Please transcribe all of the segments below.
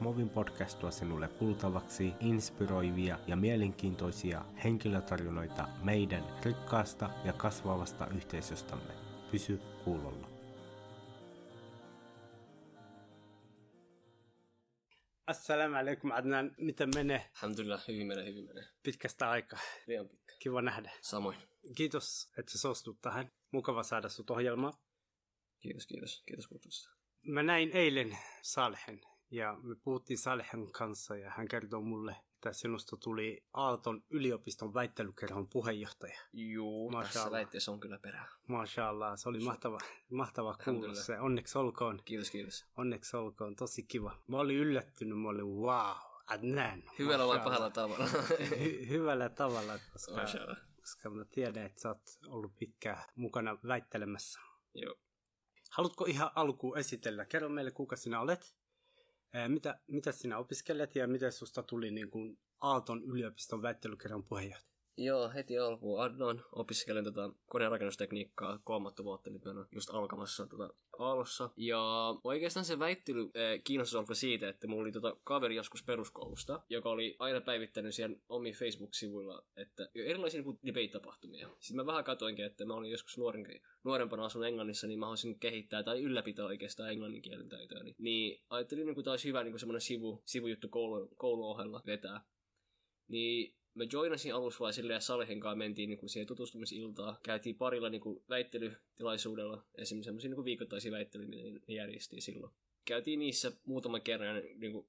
Movin podcast tuo sinulle kuultavaksi inspiroivia ja mielenkiintoisia henkilötarinoita meidän rikkaasta ja kasvavasta yhteisöstämme. Pysy kuulolla. Assalamu alaikum Adnan, miten menee? Alhamdulillah, hyvin menee, hyvin menee. Pitkästä aikaa. Liian pitkä. Kiva nähdä. Samoin. Kiitos, että sä suostut tähän. Mukava saada sut ohjelmaan. Kiitos, kiitos. Kiitos kutsusta. Mä näin eilen Salhen ja me puhuttiin Salhen kanssa ja hän kertoi mulle, että sinusta tuli Aalton yliopiston väittelykerhon puheenjohtaja. Juu, tässä Mashallah. väitteessä on kyllä perää. Mashallah, se oli mahtava, mahtava kuulla se. Onneksi olkoon. Kiitos, kiitos. Onneksi olkoon, tosi kiva. Mä olin yllättynyt, mä olin wow, Adnan. Hyvällä vai pahalla tavalla? Hy- hyvällä tavalla, koska, Mashallah. koska mä tiedän, että sä oot ollut pitkään mukana väittelemässä. Joo. Haluatko ihan alkuun esitellä? Kerro meille, kuka sinä olet, mitä, mitä sinä opiskelet ja miten susta tuli niin kuin Aalton yliopiston väittelykerran puheenjohtaja. Joo, heti alkuun Adnan opiskelen tota koneenrakennustekniikkaa kolmatta vuotta nyt on just alkamassa tota Aallossa. Ja oikeastaan se väittely äh, kiinnostus alkoi siitä, että mulla oli tota kaveri joskus peruskoulusta, joka oli aina päivittänyt siellä omi Facebook-sivuilla, että erilaisia niin debate-tapahtumia. Sitten mä vähän katoinkin, että mä olin joskus nuoren, nuorempana asunut Englannissa, niin mä haluaisin kehittää tai ylläpitää oikeastaan englannin kielen taitoa. Niin, niin ajattelin, niin kuin olisi hyvä niin kuin semmoinen sivu, sivujuttu koulu, kouluohella vetää. Niin mä joinasin alussa vaan silleen ja Salehin kanssa mentiin niin siihen tutustumisiltaan. Käytiin parilla niin kuin, väittelytilaisuudella, esimerkiksi semmoisia niin viikoittaisia väittelyjä, mitä ne järjestiin silloin. Käytiin niissä muutaman kerran niin kuin,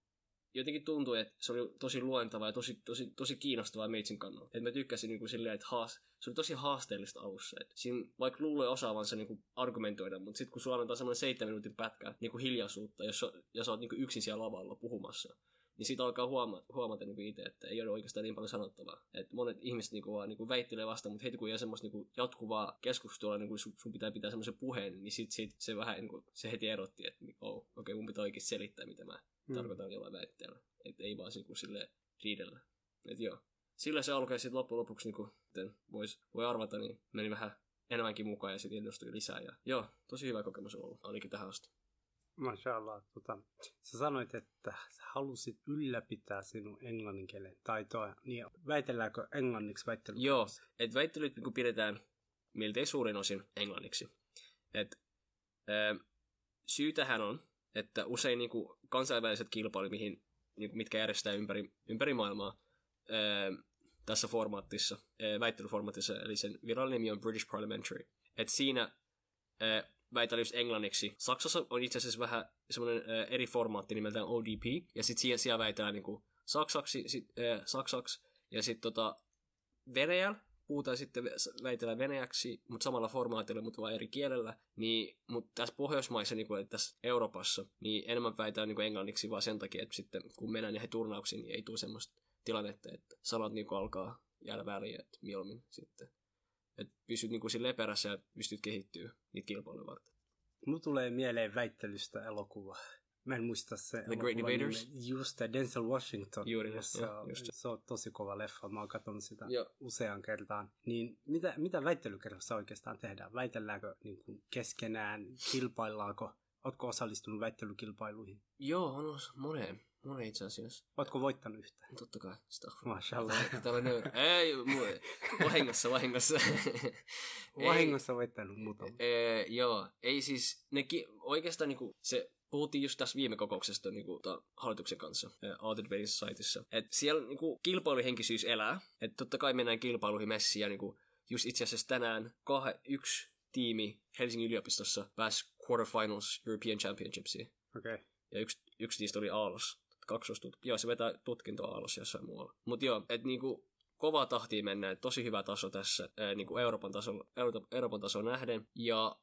jotenkin tuntui, että se oli tosi luentavaa ja tosi, tosi, tosi kiinnostavaa meitsin kannalta. Et mä tykkäsin niin kuin, silleen, että haas, se oli tosi haasteellista alussa. Et siinä vaikka luulee osaavansa niin kuin, argumentoida, mutta sitten kun sulla annetaan semmoinen seitsemän minuutin pätkä niin kuin hiljaisuutta, jos, jos sä oot niin kuin, yksin siellä lavalla puhumassa, niin siitä alkaa huomata, huomata niin itse, että ei ole oikeastaan niin paljon sanottavaa. Että monet ihmiset niin kuin, vaan niin kuin väittelee vasta, mutta heti kun ei ole semmoista niin kuin, jatkuvaa keskustelua, niin kuin sun, sun pitää pitää semmoisen puheen, niin sit, sit se vähän niin kuin, se heti erotti, että oh, okei, okay, mun pitää oikein selittää, mitä mä Mm. tarkoitan jollain väitteellä. Että ei vaan niin kuin, sille riidellä. Että joo. Sillä se alkoi sitten loppujen lopuksi, niin kuin, vois, voi arvata, niin meni vähän enemmänkin mukaan ja sitten innostui lisää. Ja joo, tosi hyvä kokemus on ollut, ainakin tähän asti. Mashallah. Tota, sä sanoit, että sä halusit ylläpitää sinun englannin kielen taitoa. Niin väitelläänkö englanniksi väittely? Joo, että väittelyt niin pidetään miltei suurin osin englanniksi. Et, ö, syy tähän on, että usein niin kuin, kansainväliset kilpailut, mihin, niin kuin, mitkä järjestetään ympäri, ympäri maailmaa ö, tässä formaatissa, ö, väittelyformaatissa, eli sen virallinen nimi on British Parliamentary. Et siinä ö, väitellään just englanniksi. Saksassa on itse asiassa vähän semmoinen eri formaatti nimeltään ODP, ja sitten siellä, siellä väitellään niin saksaksi, sit, ö, saksaksi, ja sitten tota, Venäjällä puhutaan sitten väitellään venäjäksi, mutta samalla formaatilla, mutta vain eri kielellä. Niin, mutta tässä Pohjoismaissa, niin kuin, tässä Euroopassa, niin enemmän väitellään niin kuin englanniksi vaan sen takia, että sitten kun mennään näihin turnauksiin, niin ei tule semmoista tilannetta, että sanat niin kuin alkaa jäädä väliin, että mieluummin sitten. Että pystyt niin kuin silleen perässä ja pystyt kehittyä niitä kilpailuja varten. Mulla tulee mieleen väittelystä elokuva. Mä en muista se The Great Debaters? Just se, Denzel Washington. Juuri, se, joo, on, just se. se on tosi kova leffa. Mä oon katsonut sitä Joo. usean kertaan. Niin mitä, mitä väittelykerhossa oikeastaan tehdään? Väitelläänkö niin kuin keskenään? Kilpaillaanko? Ootko osallistunut väittelykilpailuihin? Joo, on osa- moneen. Moneen itse asiassa. Ootko voittanut yhtään? Totta kai. Mashallah. Täällä nöyrä. Ei, mu- vahingossa, vahingossa. Ei. Vahingossa voittanut muutama. Ee, joo, ei siis, ne ki- oikeastaan niinku, se puhuttiin just tässä viime kokouksesta niinku, ta, hallituksen kanssa, Debating Societyssä. Et siellä niinku, kilpailuhenkisyys elää, että totta kai mennään kilpailuihin messiin, ja niinku, just itse asiassa tänään kah- yksi tiimi Helsingin yliopistossa pääsi quarterfinals European Championshipsiin, Okei. Okay. ja yksi, yksi niistä oli Aallossa, kaksoistutkinto, joo se vetää tutkintoa Aallossa jossain muualla. Mutta joo, että niinku, kovaa tahtia mennään, tosi hyvä taso tässä ää, niinku Euroopan, tasolla, Euroopan, tasoon nähden. Ja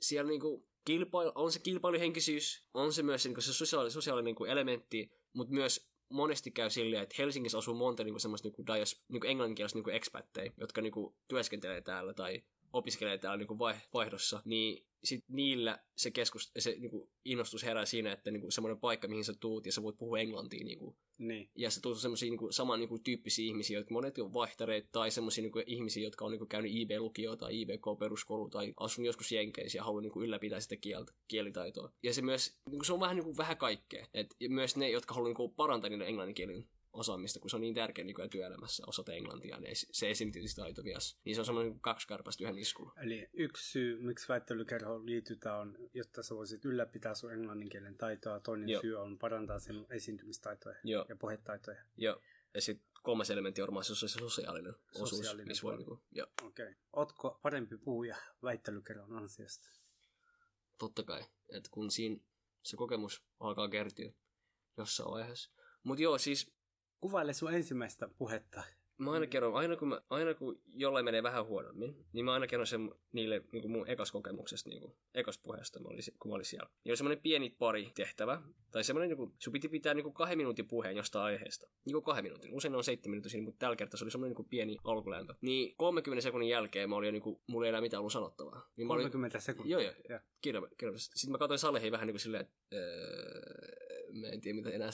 siellä niinku kilpailu, on se kilpailuhenkisyys, on se myös niinku se sosiaali, sosiaalinen niinku elementti, mutta myös monesti käy silleen, että Helsingissä asuu monta niinku semmoista niinku, dias, niinku englanninkielistä niinku expatteja, jotka niinku työskentelee täällä tai opiskelee täällä niinku vai, vaihdossa, niin sit niillä se, keskus, se niinku, innostus herää siinä, että niinku, semmoinen paikka, mihin sä tuut ja sä voit puhua englantia. Niinku, Niin. ja se tuossa semmoisia niinku, saman niinku, tyyppisiä ihmisiä, jotka monet on vaihtareita tai semmoisia niinku, ihmisiä, jotka on niinku, käynyt IB-lukioa tai IBK-peruskoulu tai asunut joskus Jenkeissä ja haluaa niinku, ylläpitää sitä kieltä, kielitaitoa. Ja se myös, niinku, se on vähän niinku, vähän kaikkea. Et, ja myös ne, jotka haluaa niinku, parantaa niiden englannin kielen osaamista, kun se on niin tärkeä niin työelämässä osata englantia, niin se esiintymistaito myös. Niin se on semmoinen kaksi kärpästä yhden iskulla. Eli yksi syy, miksi väittelykerhoon liitytään, on, jotta sä voisit ylläpitää sun englannin kielen taitoa. Toinen Joo. syy on parantaa sen esiintymistaitoja Joo. ja puhetaitoja. Ja, ja sitten kolmas elementti on varmaan se, se sosiaalinen, osuus, Sosiaalinen missä voi ja Okei. Okay. Ootko parempi puhuja väittelykerhon ansiosta? totta kai, että kun siinä se kokemus alkaa kertyä jossain vaiheessa. Mutta joo, siis Kuvaile sun ensimmäistä puhetta. mä aina kerron, aina kun, mä, aina kun jollain menee vähän huonommin, niin mä aina kerron sen niille niin kuin mun ekas kokemuksesta, niin kuin, ekas puheesta, mä olin, kun mä olin siellä. Niin oli semmoinen pieni pari tehtävä, tai semmoinen, niin kuin, sun piti pitää niin kuin kahden minuutin puheen jostain aiheesta. Niin kuin kahden minuutin. Usein ne on seitsemän minuutin, mutta tällä kertaa se oli semmoinen niin kuin pieni alkulämpö. Niin 30 sekunnin jälkeen mä olin jo, niin kuin, mulla ei enää mitään ollut sanottavaa. Niin mä olin, 30 sekuntia. Joo, joo. Kirja, kirja. Sitten mä katsoin Salehiin vähän niin kuin silleen, että öö, mä en tiedä mitä enää,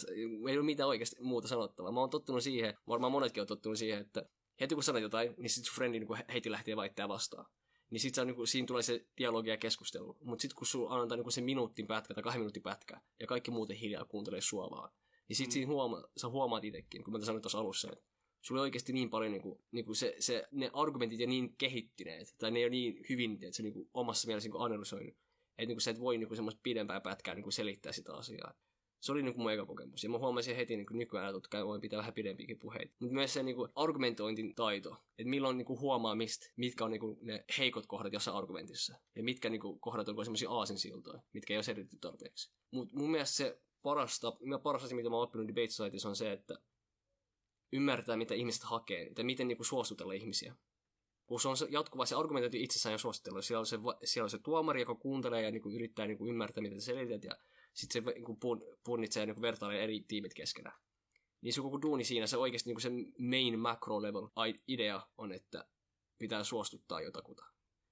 ei ole mitään oikeasti muuta sanottavaa. Mä oon tottunut siihen, varmaan monetkin on tottunut siihen, että heti kun sanot jotain, niin sit sun frendi niin heti lähtee väittää vastaan. Niin sit sä, niin kuin, siinä tulee se dialogi ja keskustelu. Mutta sit kun sulla annetaan niin se minuutin pätkä tai kahden minuutin pätkä, ja kaikki muuten hiljaa kuuntelee sua vaan, niin sit mm. siinä huoma, sä huomaat itsekin, kun mä sanoin tuossa alussa, että sulla on oikeasti niin paljon niinku, niinku se, se, ne argumentit ja niin kehittyneet, tai ne ei ole niin hyvin, että se niinku omassa mielessä niinku analysoinut, että niinku sä et voi niinku semmoista pidempää pätkää niinku selittää sitä asiaa. Se oli niinku mun eka kokemus. Ja mä huomasin heti niinku nykyään, että totta kai voin pitää vähän pidempiäkin puheita. Mutta myös se niinku argumentointin taito. Että milloin niinku huomaa, mistä, mitkä on niinku ne heikot kohdat jossain argumentissa. Ja mitkä niinku kohdat on semmoisia aasinsiltoja, mitkä ei ole selitetty tarpeeksi. Mutta mun mielestä se parasta, paras asia, mitä mä oon oppinut debate on se, että ymmärtää, mitä ihmiset hakee, tai miten niinku suostutella ihmisiä. Kun se on se jatkuva, se argumentointi itsessään jo suosittelu. Siellä on se, siellä on se tuomari, joka kuuntelee ja niinku yrittää niinku ymmärtää, mitä sä selität, ja sitten se niinku pun, punnitsee ja niinku vertailee eri tiimit keskenään. Niin se koko duuni siinä, se oikeasti niinku se main macro level ai- idea on, että pitää suostuttaa jotakuta.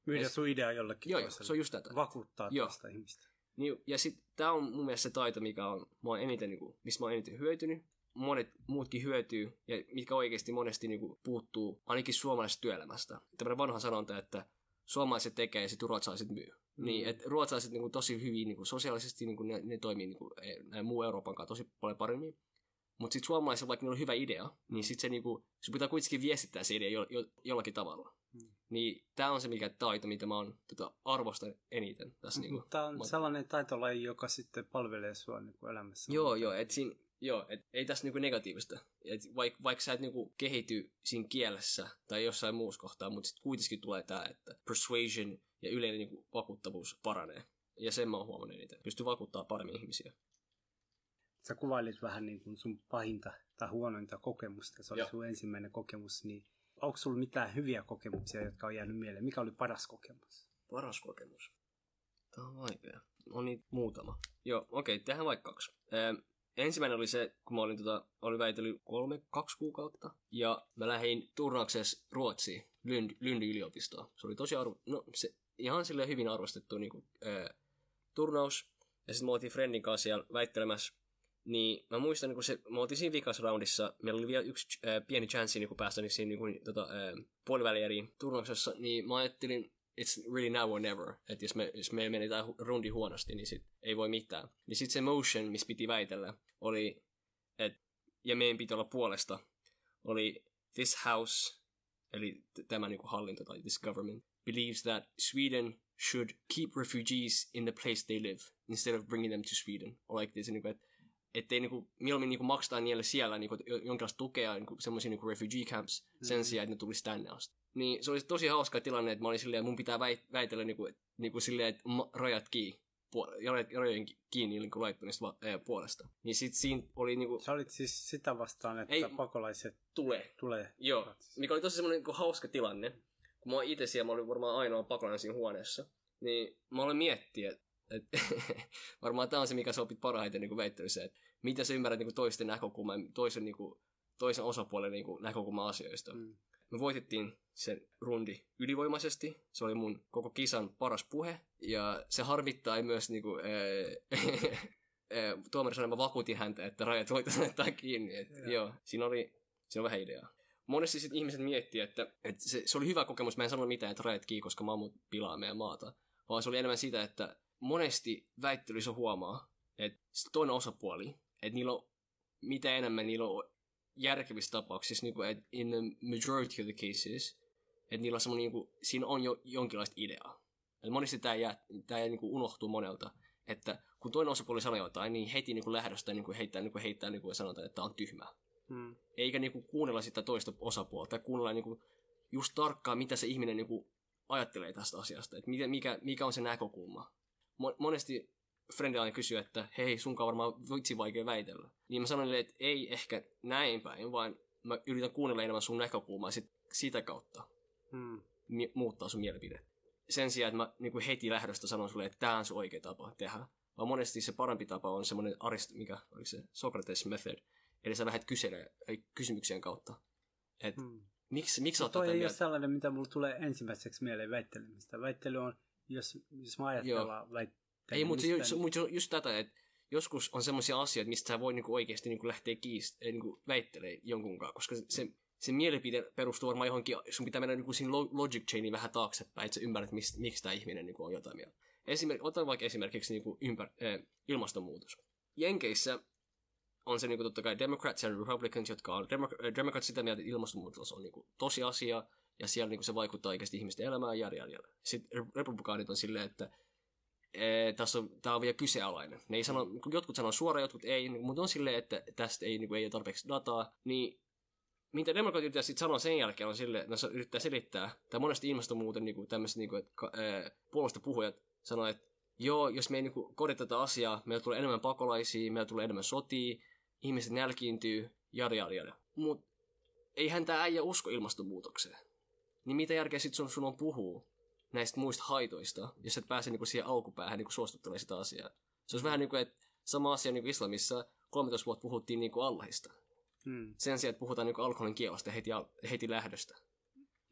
Myydä sun idea jollekin Joo, se on just tätä. Vakuuttaa Joo. toista ihmistä. Niin, ja sitten tämä on mun mielestä se taito, mikä on, mä oon eniten, niinku, mistä mä oon eniten hyötynyt. Monet muutkin hyötyy, ja mitkä oikeasti monesti niinku, puuttuu ainakin suomalaisesta työelämästä. Tämmöinen vanha sanonta, että suomalaiset tekee ja sitten ruotsalaiset myy. Niin, että ruotsalaiset niinku, tosi hyvin niinku, sosiaalisesti niinku, ne, ne toimii niinku, e- näin muu Euroopan kanssa tosi paljon paremmin. Mutta sitten suomalaisilla, vaikka niillä on hyvä idea, niin sitten se niinku, sun pitää kuitenkin viestittää se idea jo, jo, jollakin tavalla. Mm. Niin tämä on se mikä taito, mitä mä oon tota, arvostan eniten tässä. Niinku, Tämä on mä- sellainen taitolaji, joka sitten palvelee sua niin kuin elämässä. Joo, joo, et siinä, joo, et ei tässä niinku negatiivista. Et vaik, vaikka sä et niinku kehity siinä kielessä tai jossain muussa kohtaa, mutta sitten kuitenkin tulee tämä, että persuasion ja yleinen niinku vakuuttavuus paranee. Ja sen mä oon huomannut eniten. Pystyy vakuuttaa paremmin ihmisiä. Sä kuvailit vähän niin kuin sun pahinta tai huonointa kokemusta. Se oli Joo. sun ensimmäinen kokemus. Niin onko sulla mitään hyviä kokemuksia, jotka on jäänyt mieleen? Mikä oli paras kokemus? Paras kokemus. Tämä on vaikea. On niitä muutama. Joo, okei, tehdään vaikka kaksi. Ö, ensimmäinen oli se, kun mä olin, tota, olin väitellyt kolme, kaksi kuukautta. Ja mä lähdin turnauksessa Ruotsiin, Lund, Lundin yliopistoon. Se oli tosi arvo... No, se ihan sille hyvin arvostettu niin kuin, ö, turnaus. Ja sitten me oltiin Friendin kanssa siellä väittelemässä. Niin mä muistan, niin kun se, me oltiin siinä vikas roundissa, meillä oli vielä yksi äh, pieni chanssi niin päästä niin siinä niin kuin, tota, äh, puolivälieriin turnauksessa, niin mä ajattelin, it's really now or never. Että jos me, jos me menee tämä rundi huonosti, niin sit ei voi mitään. Niin sitten se motion, missä piti väitellä, oli, että, ja meidän piti olla puolesta, oli this house, eli tämä niinku hallinto tai this government, believes that Sweden should keep refugees in the place they live instead of bringing them to Sweden. Or like this, niinku, että ettei niinku, mieluummin niinku maksetaan niille siellä niinku, jo- jonkinlaista tukea, niinku, semmoisia niinku refugee camps, sen Mhm. sijaan, että ne tulisi tänne asti. Niin se olisi tosi hauska tilanne, että mä olin silleen, mun pitää väit- väitellä niinku, et- niinku silleen, että ma- rajat kiinni, puol- rajojen ki- kiinni niinku laittamista va- ää, puolesta. Niin sit siinä oli niinku, Sä olit siis sitä vastaan, että Ei. pakolaiset tulee. tulee. Joo, mikä oli tosi semmoinen niinku hauska tilanne. Kun mä itse siellä, mä olin varmaan ainoa pakolainen siinä huoneessa. Niin mä olen miettiä, että et, varmaan tämä on se, mikä sopit parhaiten niin väittelyssä, että mitä sä ymmärrät niin toisten näkökulman, toisen, niin kuin, toisen osapuolen niin näkökulman asioista. Mm. Me voitettiin sen rundi ylivoimaisesti. Se oli mun koko kisan paras puhe. Ja se harmittaa myös niinku, äh, tuomari sanoi, mä vakuutin häntä, että rajat voitaisiin ottaa kiinni. Et, joo. joo, siinä oli, siinä on vähän ideaa. Monesti sitten ihmiset miettii, että, että se, se, oli hyvä kokemus. Mä en sano mitään, että rajat kiinni, koska mammut pilaa meidän maata. Vaan se oli enemmän sitä, että monesti väittelyssä huomaa, että toinen osapuoli, että niillä on, mitä enemmän niillä on järkevissä tapauksissa, niin kuin, in the majority of the cases, että niillä on semmoinen, niin kuin, siinä on jo jonkinlaista ideaa. Et monesti tämä, jää, tämä jää, niin kuin unohtuu monelta, että kun toinen osapuoli sanoo jotain, niin heti niin kuin lähdöstä niin kuin heittää, niin kuin heittää niin kuin sanotaan, että on tyhmä. Hmm. Eikä niin kuin kuunnella sitä toista osapuolta, kuunnella niin kuin just tarkkaan, mitä se ihminen niin kuin ajattelee tästä asiasta, että mikä, mikä on se näkökulma. Monesti frendi aina kysyy, että hei, sunkaan varmaan vitsi vaikea väitellä. Niin mä sanoin, että ei ehkä näin päin, vaan mä yritän kuunnella enemmän sun näkökulmaa sit sitä kautta hmm. mi- muuttaa sun mielipide. Sen sijaan, että mä niin heti lähdöstä sanon sulle, että tämä on se oikea tapa tehdä. Vaan monesti se parempi tapa on semmoinen arist, mikä oli se Socrates method. Eli sä lähdet kyselemään kysymyksien kautta. Että hmm. miksi, miksi oot Toi ei ole sellainen, mitä mulla tulee ensimmäiseksi mieleen väittelemistä. Väittely on, jos, jos mä ajatellaan väittelyä. Ei, mutta just, just, just tätä, että joskus on semmoisia asioita, mistä sä voi niinku oikeasti niinku lähteä kiist, niinku väittelemään jonkunkaan, koska se, se mielipide perustuu varmaan johonkin, sun pitää mennä niinku siinä logic chainiin vähän taaksepäin, että sä ymmärrät, mistä, miksi tämä ihminen niinku on jotain mieltä. Esimerk, otan vaikka esimerkiksi niinku ympär, äh, ilmastonmuutos. Jenkeissä on se niinku totta kai Democrats ja Republicans, jotka on Demo- Democrats sitä mieltä, että ilmastonmuutos on niinku tosi asia, ja siellä niinku se vaikuttaa oikeasti ihmisten elämään ja ja Sitten republikaanit on silleen, että ee, tässä on, tämä on vielä kysealainen. Ne ei sano, jotkut sanoo suoraan, jotkut ei, niin, mutta on silleen, että tästä ei, niin kuin, ei ole tarpeeksi dataa, niin mitä demokraatit yrittää sitten sanoa sen jälkeen on silleen, että ne yrittää selittää, tai monesti ilmastonmuuten niin kuin, tämmöiset niin kuin, ää, puolesta puhujat sanoo, että joo, jos me ei niin kuin, korjata tätä asiaa, meillä tulee enemmän pakolaisia, meillä tulee enemmän sotia, ihmiset nälkiintyy, jada jada jada. Mutta eihän tämä äijä usko ilmastonmuutokseen. Niin mitä järkeä sitten sun, sun on puhua näistä muista haitoista, jos et pääse niinku siihen alkupäähän niinku suostuttelemaan sitä asiaa. Se olisi vähän niin kuin, että sama asia niin kuin islamissa 13 vuotta puhuttiin niin kuin Allahista. Hmm. Sen sijaan, että puhutaan niin kuin alkoholin kielosta heti, heti lähdöstä.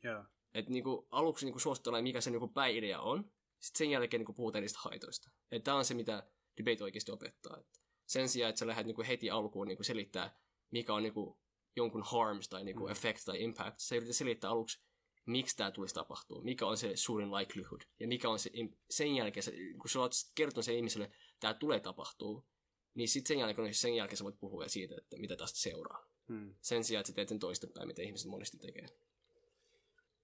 Yeah. Et niin kuin, aluksi niin suositellaan, mikä se niin pääidea on. Sitten sen jälkeen niin kuin puhutaan niistä haitoista. Tämä on se, mitä debate oikeasti opettaa. Et sen sijaan, että sä lähdet niin kuin heti alkuun niin kuin selittää, mikä on niin kuin jonkun harms tai niin kuin hmm. effect tai impact. Se yritetään selittää aluksi, miksi tämä tulisi tapahtua, mikä on se suurin likelihood, ja mikä on se, sen jälkeen, kun sä oot kertonut sen ihmiselle, että tämä tulee tapahtua, niin sitten sen jälkeen, sen jälkeen sä voit puhua siitä, että mitä tästä seuraa. Hmm. Sen sijaan, että sä teet sen toistepäin, mitä ihmiset monesti tekee.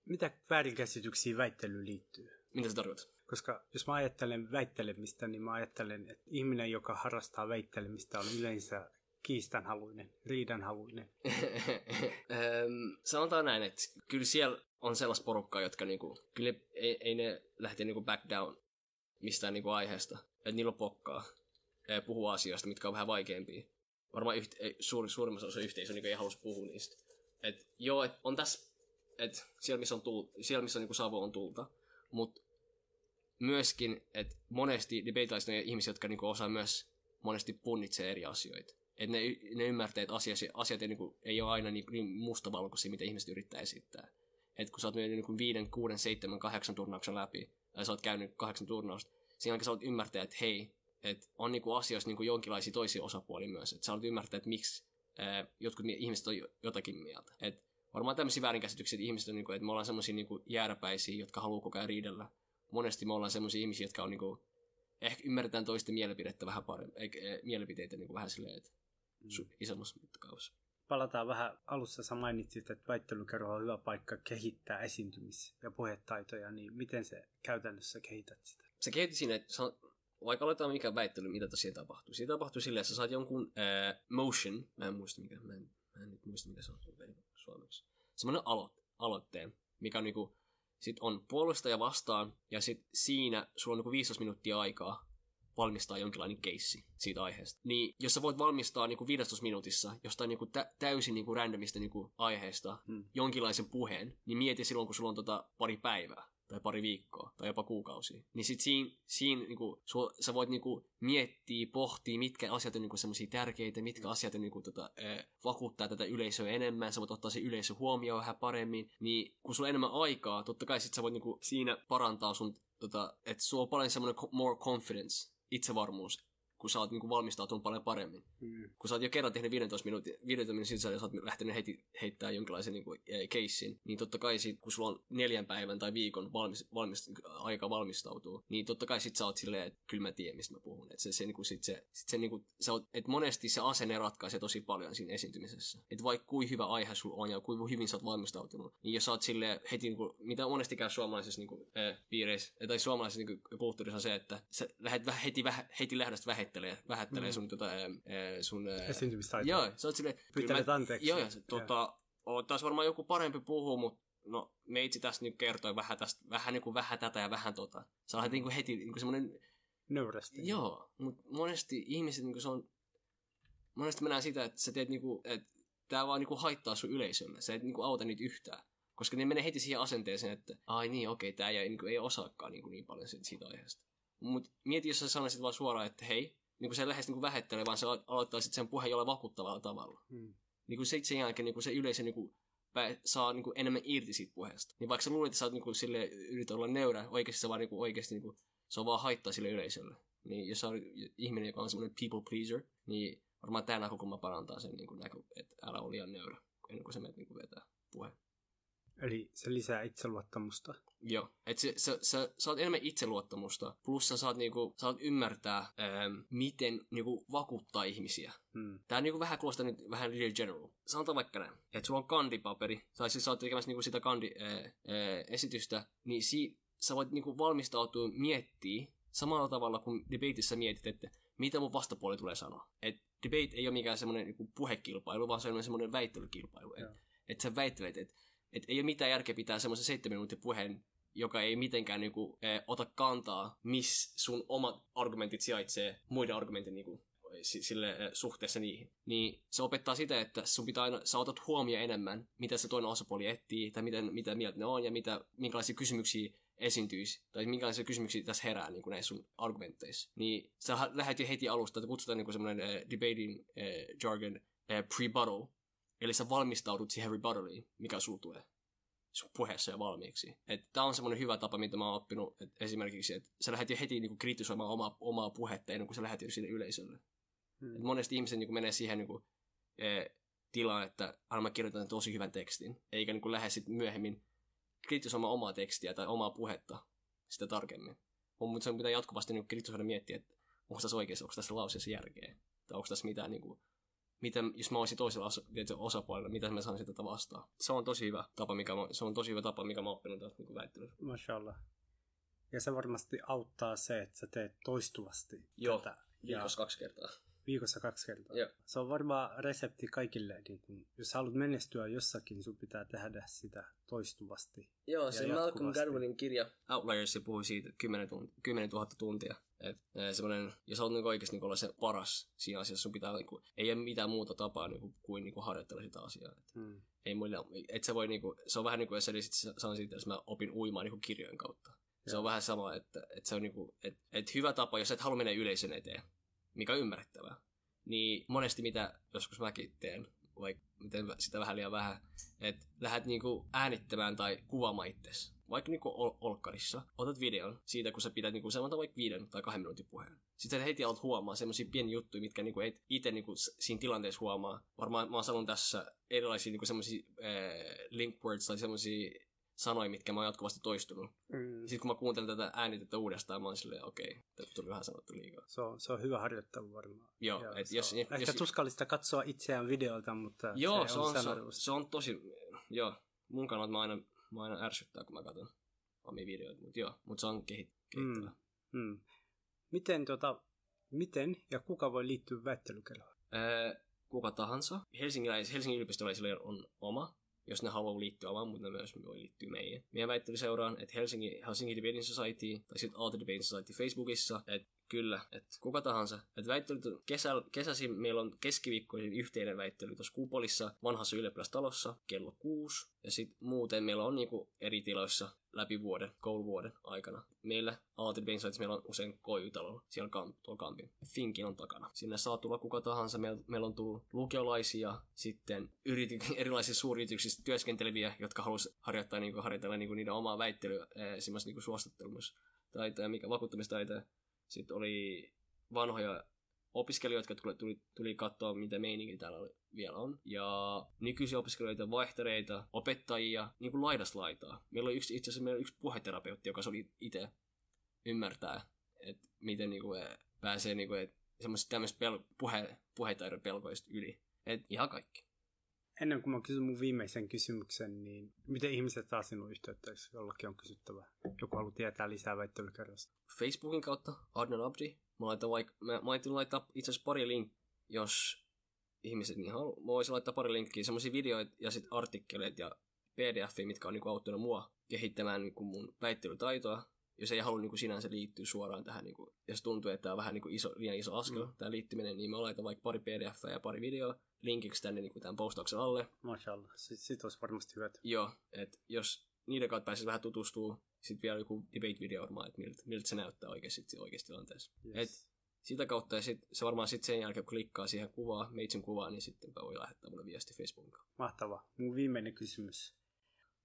Mitä väärinkäsityksiä väittelyyn liittyy? Mitä se tarkoittaa? Koska jos mä ajattelen väittelemistä, niin mä ajattelen, että ihminen, joka harrastaa väittelemistä, on yleensä kiistanhaluinen, riidanhaluinen. Sanotaan näin, että kyllä siellä on sellaista porukkaa, jotka niinku, kyllä ei, ei ne lähte niinku back down mistään niinku aiheesta. Että niillä on pokkaa puhua asioista, mitkä on vähän vaikeampia. Varmaan yht, suuri, suurimmassa osa yhteisö niin ei halua puhua niistä. Et, joo, et on tässä, että siellä missä on, tuul, siellä, missä on niinku savo on tulta, mutta myöskin, että monesti debateilaiset on ihmisiä, jotka niinku osaa myös monesti punnitsee eri asioita. Että ne, ne ymmärtää, että asiat, asiat ei, niinku, ei ole aina niin, niin mustavalkoisia, mitä ihmiset yrittää esittää että kun sä oot mennyt niin viiden, kuuden, seitsemän, kahdeksan turnauksen läpi, tai sä oot käynyt kahdeksan turnausta, siinä jälkeen sä oot ymmärtää, että hei, että on niin kuin asioissa niin kuin jonkinlaisia toisia osapuolia myös, että sä oot ymmärtää, että miksi ää, jotkut ihmiset on jotakin mieltä. Et varmaan tämmöisiä väärinkäsityksiä, että ihmiset on, niin kuin, että me ollaan semmoisia niin jääräpäisiä, jotka haluaa koko ajan riidellä. Monesti me ollaan semmoisia ihmisiä, jotka on niin kuin, ehkä ymmärretään toisten mielipidettä vähän paremmin, eikä, mielipiteitä niin kuin vähän silleen, että mm. isommassa mittakaavassa palataan vähän alussa, sä mainitsit, että väittelykerho on hyvä paikka kehittää esiintymis- ja puhetaitoja, niin miten se käytännössä kehität sitä? Se kehitti siinä, että vaikka aletaan mikä väittely, mitä tosiaan tapahtuu. Siitä tapahtuu silleen, että sä saat jonkun äh, motion, mä en muista mikä, mä en, mä en nyt muista mikä se on suomeksi. Semmoinen alo- aloitteen, mikä on niinku, sit on puolustaja vastaan, ja sit siinä sulla on niinku 15 minuuttia aikaa valmistaa jonkinlainen keissi siitä aiheesta. Niin jos sä voit valmistaa niin kuin 15 minuutissa jostain niin kuin tä- täysin niin kuin randomista niin kuin aiheesta hmm. jonkinlaisen puheen, niin mieti silloin, kun sulla on tota pari päivää tai pari viikkoa, tai jopa kuukausia. Niin sit siinä, siinä niinku, sua, sä voit niinku miettiä, pohtia, mitkä asiat on niinku semmoisia tärkeitä, mitkä asiat on niinku, tota, äh, vakuuttaa tätä yleisöä enemmän, sä voit ottaa se yleisö huomioon vähän paremmin, niin kun sulla on enemmän aikaa, totta kai sit sä voit niinku siinä parantaa sun, tota, että sulla on paljon semmoinen more confidence, itsevarmuus, kun sä oot niinku valmistautunut paljon paremmin. Mm. Kun sä oot jo kerran tehnyt 15 minuutin, 15 minuutin sisällä ja sä oot lähtenyt heti heittää jonkinlaisen niinku, eh, keissin, niin totta kai sit, kun sulla on neljän päivän tai viikon valmis, valmis, aika valmistautuu, niin totta kai sit sä oot silleen, että kyllä mä tiedän, mistä mä puhun. Et se, se, niinku, sit se, sit se niinku, sä oot, et monesti se asenne ratkaisee tosi paljon siinä esiintymisessä. Et vaikka kuin hyvä aihe sulla on ja kuin hyvin sä oot valmistautunut, niin jos sä oot silleen heti, niinku, mitä monesti käy suomalaisessa niinku, eh, piireissä, tai suomalaisessa niinku, kulttuurissa on se, että sä lähdet väh, heti, heti lähdöstä vähättelee, vähättelee Mm. sun, tota, eh, eh, sun eh, Esiintymistaito. Joo, sä oot silleen... mä- anteeksi. Joo, ja se, tota, oo, taas varmaan joku parempi puhuu, mutta no meitsi tässä nyt kertoi vähän tästä, vähän niinku vähän tätä ja vähän tota. Sä lähdet niinku heti niinku semmonen, Nöyrästi. joo, mutta monesti ihmiset niinku se on, monesti mä näen sitä, että sä teet niinku, että tää vaan niinku haittaa sun yleisölle, sä et niinku auta niitä yhtään. Koska ne menee heti siihen asenteeseen, että ai niin, okei, tää ei, niinku, ei osaakaan niinku niin paljon siitä aiheesta. Mut mieti, jos sä sanoisit vaan suoraan, että hei, niin kuin se lähes niin vähättelee, vaan sä aloittaisit sen puheen jollain vakuuttavalla tavalla Mm. niin kuin sit sen jälkeen niin kuin se yleisö niin kuin, saa niin kuin, enemmän irti siitä puheesta. Niin vaikka sä luulet, että sä oot niin kuin, sille, yrität olla nöyrä, oikeasti se vaan niin kuin, oikeasti niin kuin, se on vaan haittaa sille yleisölle. Niin jos sä oot ihminen, joka on semmoinen people pleaser, niin varmaan tämä näkökulma parantaa sen, niin kuin, näkö, että älä ole liian nöyrä ennen kuin sä menet niin kuin, vetää puhe. Eli se lisää itseluottamusta. Joo, että se, sä, sä, saat enemmän itseluottamusta, plus sä saat, niinku, saat ymmärtää, ähm, miten niinku, vakuuttaa ihmisiä. Mm. Tää niinku vähän kuulostaa nyt vähän real general. Sanotaan vaikka näin, että sulla on kandipaperi, tai siis sä oot tekemässä niinku sitä kandi-esitystä, niin si- sä voit niinku valmistautua miettiä samalla tavalla kuin debateissa mietit, että mitä mun vastapuoli tulee sanoa. Et debate ei ole mikään semmoinen niinku puhekilpailu, vaan se on semmoinen väittelykilpailu. Että et sä väittelet, että et ei ole mitään järkeä pitää semmoisen seitsemän minuutin puheen, joka ei mitenkään niinku, eh, ota kantaa, missä sun omat argumentit sijaitsee muiden argumentin niinku, si- sille eh, suhteessa niihin. Niin se opettaa sitä, että sun pitää aina, sä otat huomioon enemmän, mitä se toinen osapuoli etsii, tai miten, mitä mieltä ne on, ja mitä, minkälaisia kysymyksiä esiintyisi, tai minkälaisia kysymyksiä tässä herää niin näissä sun argumenteissa. Niin sä lähdet jo heti alusta, että kutsutaan niin semmoinen eh, debating eh, jargon eh, pre-battle, eli sä valmistaudut siihen rebuttaliin, mikä sulla tulee sun puheessa jo valmiiksi. Tämä on semmoinen hyvä tapa, mitä mä oon oppinut, että esimerkiksi, että sä lähdet jo heti niinku kritisoimaan omaa, omaa puhetta ennen kuin sä lähdet jo sille yleisölle. Mm. Et monesti ihmiset niinku menee siihen niinku, e, tilaan, että aina mä kirjoitan tosi hyvän tekstin, eikä niinku lähde sit myöhemmin kritisoimaan omaa tekstiä tai omaa puhetta sitä tarkemmin. Mutta se pitää jatkuvasti niinku kritisoida miettiä, että onko tässä oikeassa, onko tässä lauseessa järkeä, tai onko tässä mitään niinku, mitä, jos mä olisin toisella osapuolella, mitä mä saan sitä vastaan. Se on tosi hyvä tapa, mikä mä, se on tosi hyvä tapa, mikä mä oon oppinut tästä niin väittelystä. Mashallah. Ja se varmasti auttaa se, että sä teet toistuvasti Joo, tätä. Viikossa kaksi kertaa. Viikossa kaksi kertaa. Joo. Se on varmaan resepti kaikille. Niin kun, jos haluat menestyä jossakin, sun pitää tehdä sitä toistuvasti. Joo, se Ja Malcolm. Gladwellin kirja Outliers puhui siitä, että 10, tunt- 10 000 tuntia. Et, eh, semmoinen, jos haluat niinku oikeasti niinku olla se paras siinä asiassa, sun pitää, niinku, ei ole mitään muuta tapaa niinku, kuin niinku, harjoitella sitä asiaa. Et, Hmm. ei muilla, et sä voi, niinku, se on vähän niin kuin jos sä sanon siitä, jos mä opin uimaan niinku, kirjojen kautta. Se Joo. on vähän sama, että, että se on niinku, et, et hyvä tapa, jos et halua mennä yleisön eteen, mikä on ymmärrettävää. Niin monesti mitä joskus mäkin teen, vaikka miten sitä vähän liian vähän, että lähdet niinku äänittämään tai kuvaamaan itsesi. Vaikka niinku ol- olkkarissa, otat videon siitä, kun sä pidät niinku sanotaan vaikka viiden tai kahden minuutin puheen. Sitten sä heti alat huomaa semmoisia pieniä juttuja, mitkä niinku et itse niinku siinä tilanteessa huomaa. Varmaan mä oon sanonut tässä erilaisia niinku semmoisia äh, link words tai semmoisia sanoja, mitkä mä oon jatkuvasti toistunut. Mm. Sitten kun mä kuuntelen tätä äänitettä uudestaan, mä oon silleen, okei, okay, tuli vähän sanottu liikaa. Se, on, se on hyvä harjoittelu varmaan. Joo, Joo, et jos, on jos, Ehkä tuskallista katsoa itseään videolta, mutta Joo, se, se on, se, on, se on tosi, joo, mun kannalta mä aina, mä aina ärsyttää, kun mä katson omia videoita, mutta joo, mutta se on kehit, kehittävä. Mm. Mm. Miten, tota, miten ja kuka voi liittyä väittelykerhoon? Öö, kuka tahansa. Helsingiläis, Helsingin yliopistollaisille on oma, jos ne haluaa liittyä omaan, mutta ne myös voi liittyä meihin. Meidän väittelyseuraan, että Helsingin, Helsingin Debating Society tai sitten Aalto Debating Society Facebookissa, että Kyllä, että kuka tahansa. Että väittelyt on kesä, kesäisin meillä on keskiviikkoisin yhteinen väittely tuossa Kupolissa vanhassa ylioppilastalossa kello kuusi. Ja sitten muuten meillä on niinku eri tiloissa läpi vuoden, kouluvuoden aikana. Meillä Bensaits meillä on usein koijutalolla, siellä kamp, tuolla kampin. Finkin on takana. Sinne saa tulla kuka tahansa. Meillä, meillä on tullut lukiolaisia, sitten yrity, erilaisissa suuryrityksissä työskenteleviä, jotka haluaisivat harjoittaa, niinku, harjoitella niinku, niiden omaa väittelyä, esimerkiksi niinku, suostattelustaitoja, mikä vakuuttamistaitoja. Sitten oli vanhoja opiskelijoita, jotka tuli, tuli, katsoa, mitä meininki täällä oli, vielä on. Ja nykyisiä opiskelijoita, vaihtereita, opettajia, niin kuin laitaa. Meillä oli yksi, itse asiassa meillä oli yksi puheterapeutti, joka oli itse ymmärtää, että miten niin kuin, pääsee niin kuin, semmoisista tämmöistä pel- puhe, puhetaidon pelkoista yli. Et ihan kaikki. Ennen kuin mä kysyn mun viimeisen kysymyksen, niin miten ihmiset saa sinun yhteyttä, jos jollakin on kysyttävä? Joku haluaa tietää lisää väittelykerrasta. Facebookin kautta Adnan Abdi. Mä laitan vaikka, mä, mä laitan laittaa itse asiassa pari link, jos ihmiset niin haluaa. Mä voisin laittaa pari linkkiä, semmoisia videoita ja sitten artikkeleita ja pdf mitkä on niinku auttanut mua kehittämään niinku mun väittelytaitoa. Jos ei halua niinku sinänsä liittyä suoraan tähän, niinku, jos tuntuu, että tämä on vähän niinku iso, liian iso askel, mm. tämä liittyminen, niin mä laitan vaikka pari pdf ja pari videoa linkiksi tänne niinku tämän postauksen alle. Mashallah, sit, sit olisi varmasti hyötyä. Joo, että jos niiden kautta pääsisi vähän tutustua, sitten vielä joku debate-video varmaan, että miltä, miltä se näyttää oikeasti, oikeasti tilanteessa. Yes. Et sitä kautta ja sit, se varmaan sitten sen jälkeen, kun klikkaa siihen kuvaan, meitsin kuvaan, niin sitten voi lähettää mulle viesti Facebookin kautta. Mahtavaa. Mun viimeinen kysymys.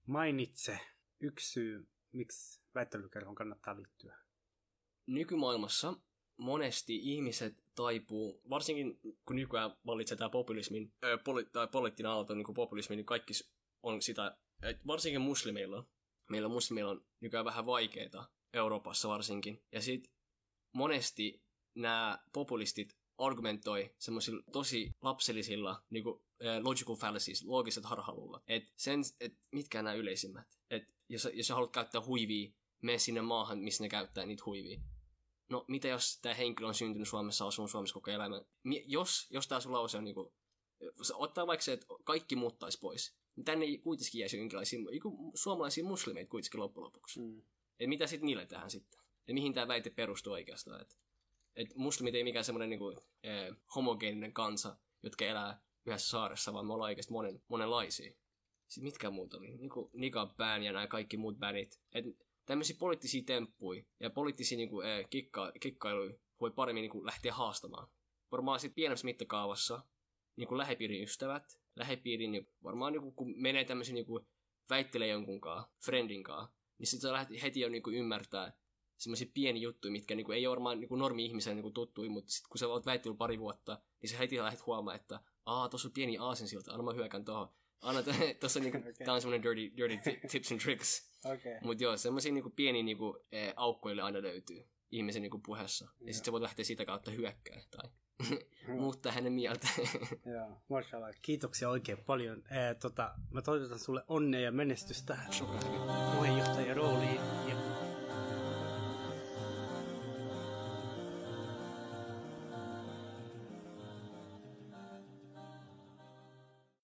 Mainitse yksi syy, miksi väittelykerhoon kannattaa liittyä. Nykymaailmassa monesti ihmiset taipuu, varsinkin kun nykyään vallitsee tämä populismin, ö, poli, tai poliittinen aalto, niin kuin populismi, niin kaikki on sitä, että varsinkin muslimeilla, meillä muslimeilla on nykyään vähän vaikeita, Euroopassa varsinkin. Ja sitten monesti nämä populistit argumentoi semmoisilla tosi lapsellisilla niin kuin, logical fallacies, loogiset harhalullat. Et sen, et mitkä nämä yleisimmät. Et jos, jos sä haluat käyttää huivia, mene sinne maahan, missä ne käyttää niitä huivia. No, mitä jos tämä henkilö on syntynyt Suomessa, asunut Suomessa koko elämän? Jos, jos tämä sun lause on niinku, ottaa vaikka se, että kaikki muuttaisi pois, niin tänne ei kuitenkin jäisi jonkinlaisia suomalaisia muslimeita kuitenkin loppujen lopuksi. Mm. Et mitä sitten niille tähän sitten? Ja mihin tämä väite perustuu oikeastaan? Et, et muslimit ei mikään semmoinen niinku, eh, homogeeninen kansa, jotka elää yhdessä saaressa, vaan me ollaan oikeasti monen, monenlaisia. Sitten mitkä muut oli? Niinku Nika Bän ja nämä kaikki muut bänit. Et tämmöisiä poliittisia temppuja ja poliittisia niinku, eh, kikka, kikkailuja voi paremmin niinku, lähteä haastamaan. Varmaan sitten pienemmässä mittakaavassa niinku lähipiirin ystävät, lähipiirin, niin varmaan niinku, kun menee tämmöisiä niinku, väittelee jonkunkaan, friendin kanssa, niin sitten sä heti jo niinku, ymmärtää semmoisia pieni juttuja, mitkä niinku, ei ole varmaan niinku, normi-ihmisen niinku, tuttui, mutta sit, kun sä oot väittänyt pari vuotta, niin sä heti lähdet huomaa, että aa, tuossa on pieni aasinsilta, anna mä hyökän tuohon. Anna, tuossa niinku, okay. tää on semmoinen dirty, dirty tips and tricks. Okay. Mutta joo, semmoisia niinku, pieniä niinku, e, aukkoille aina löytyy ihmisen niinku, puheessa. Ja sitten sä voit lähteä sitä kautta hyökkää tai muuttaa hänen mieltä. Joo, mashallah. Kiitoksia oikein paljon. Ee, tota, mä toivotan sulle onnea ja menestystä puheenjohtajan rooliin.